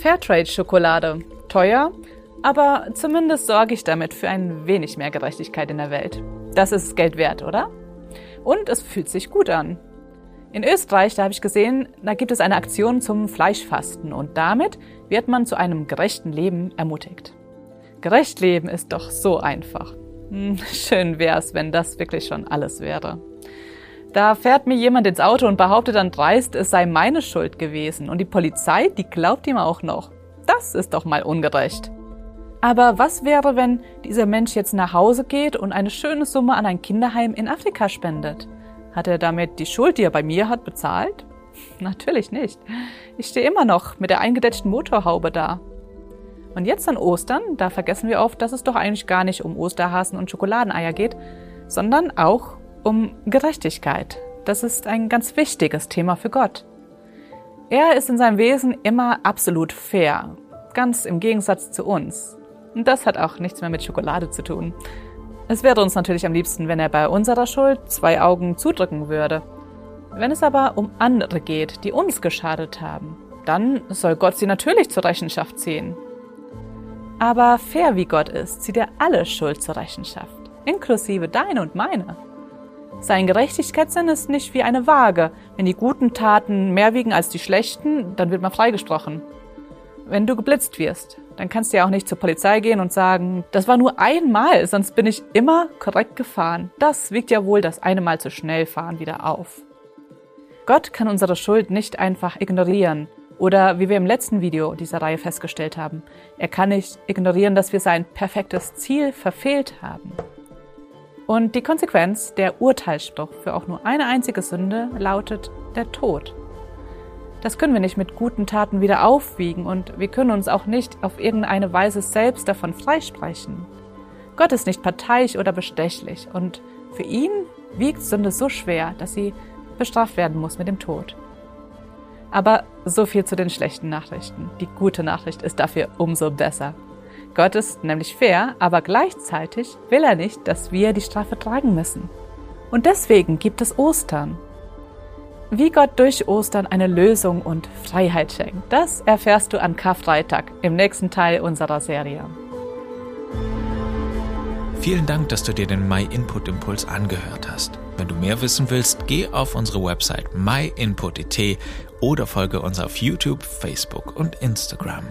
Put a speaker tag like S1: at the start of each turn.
S1: Fairtrade-Schokolade. Teuer, aber zumindest sorge ich damit für ein wenig mehr Gerechtigkeit in der Welt. Das ist Geld wert, oder? Und es fühlt sich gut an. In Österreich, da habe ich gesehen, da gibt es eine Aktion zum Fleischfasten und damit wird man zu einem gerechten Leben ermutigt. Gerecht leben ist doch so einfach. Hm, schön wär's, wenn das wirklich schon alles wäre. Da fährt mir jemand ins Auto und behauptet dann dreist, es sei meine Schuld gewesen. Und die Polizei, die glaubt ihm auch noch. Das ist doch mal ungerecht. Aber was wäre, wenn dieser Mensch jetzt nach Hause geht und eine schöne Summe an ein Kinderheim in Afrika spendet? Hat er damit die Schuld, die er bei mir hat, bezahlt? Natürlich nicht. Ich stehe immer noch mit der eingedetschten Motorhaube da. Und jetzt an Ostern, da vergessen wir oft, dass es doch eigentlich gar nicht um Osterhasen und Schokoladeneier geht, sondern auch um Gerechtigkeit. Das ist ein ganz wichtiges Thema für Gott. Er ist in seinem Wesen immer absolut fair, ganz im Gegensatz zu uns. Und das hat auch nichts mehr mit Schokolade zu tun. Es wäre uns natürlich am liebsten, wenn er bei unserer Schuld zwei Augen zudrücken würde. Wenn es aber um andere geht, die uns geschadet haben, dann soll Gott sie natürlich zur Rechenschaft ziehen. Aber fair wie Gott ist, zieht er alle Schuld zur Rechenschaft, inklusive deine und meine. Sein Gerechtigkeitssinn ist nicht wie eine Waage. Wenn die guten Taten mehr wiegen als die schlechten, dann wird man freigesprochen. Wenn du geblitzt wirst, dann kannst du ja auch nicht zur Polizei gehen und sagen, das war nur einmal, sonst bin ich immer korrekt gefahren. Das wiegt ja wohl das eine Mal zu schnell fahren wieder auf. Gott kann unsere Schuld nicht einfach ignorieren. Oder wie wir im letzten Video dieser Reihe festgestellt haben, er kann nicht ignorieren, dass wir sein perfektes Ziel verfehlt haben. Und die Konsequenz, der Urteilsspruch für auch nur eine einzige Sünde, lautet der Tod. Das können wir nicht mit guten Taten wieder aufwiegen und wir können uns auch nicht auf irgendeine Weise selbst davon freisprechen. Gott ist nicht parteiisch oder bestechlich und für ihn wiegt Sünde so schwer, dass sie bestraft werden muss mit dem Tod. Aber so viel zu den schlechten Nachrichten. Die gute Nachricht ist dafür umso besser. Gott ist nämlich fair, aber gleichzeitig will er nicht, dass wir die Strafe tragen müssen. Und deswegen gibt es Ostern. Wie Gott durch Ostern eine Lösung und Freiheit schenkt, das erfährst du an Karfreitag im nächsten Teil unserer Serie.
S2: Vielen Dank, dass du dir den My Input Impuls angehört hast. Wenn du mehr wissen willst, geh auf unsere Website myinput.it oder folge uns auf YouTube, Facebook und Instagram.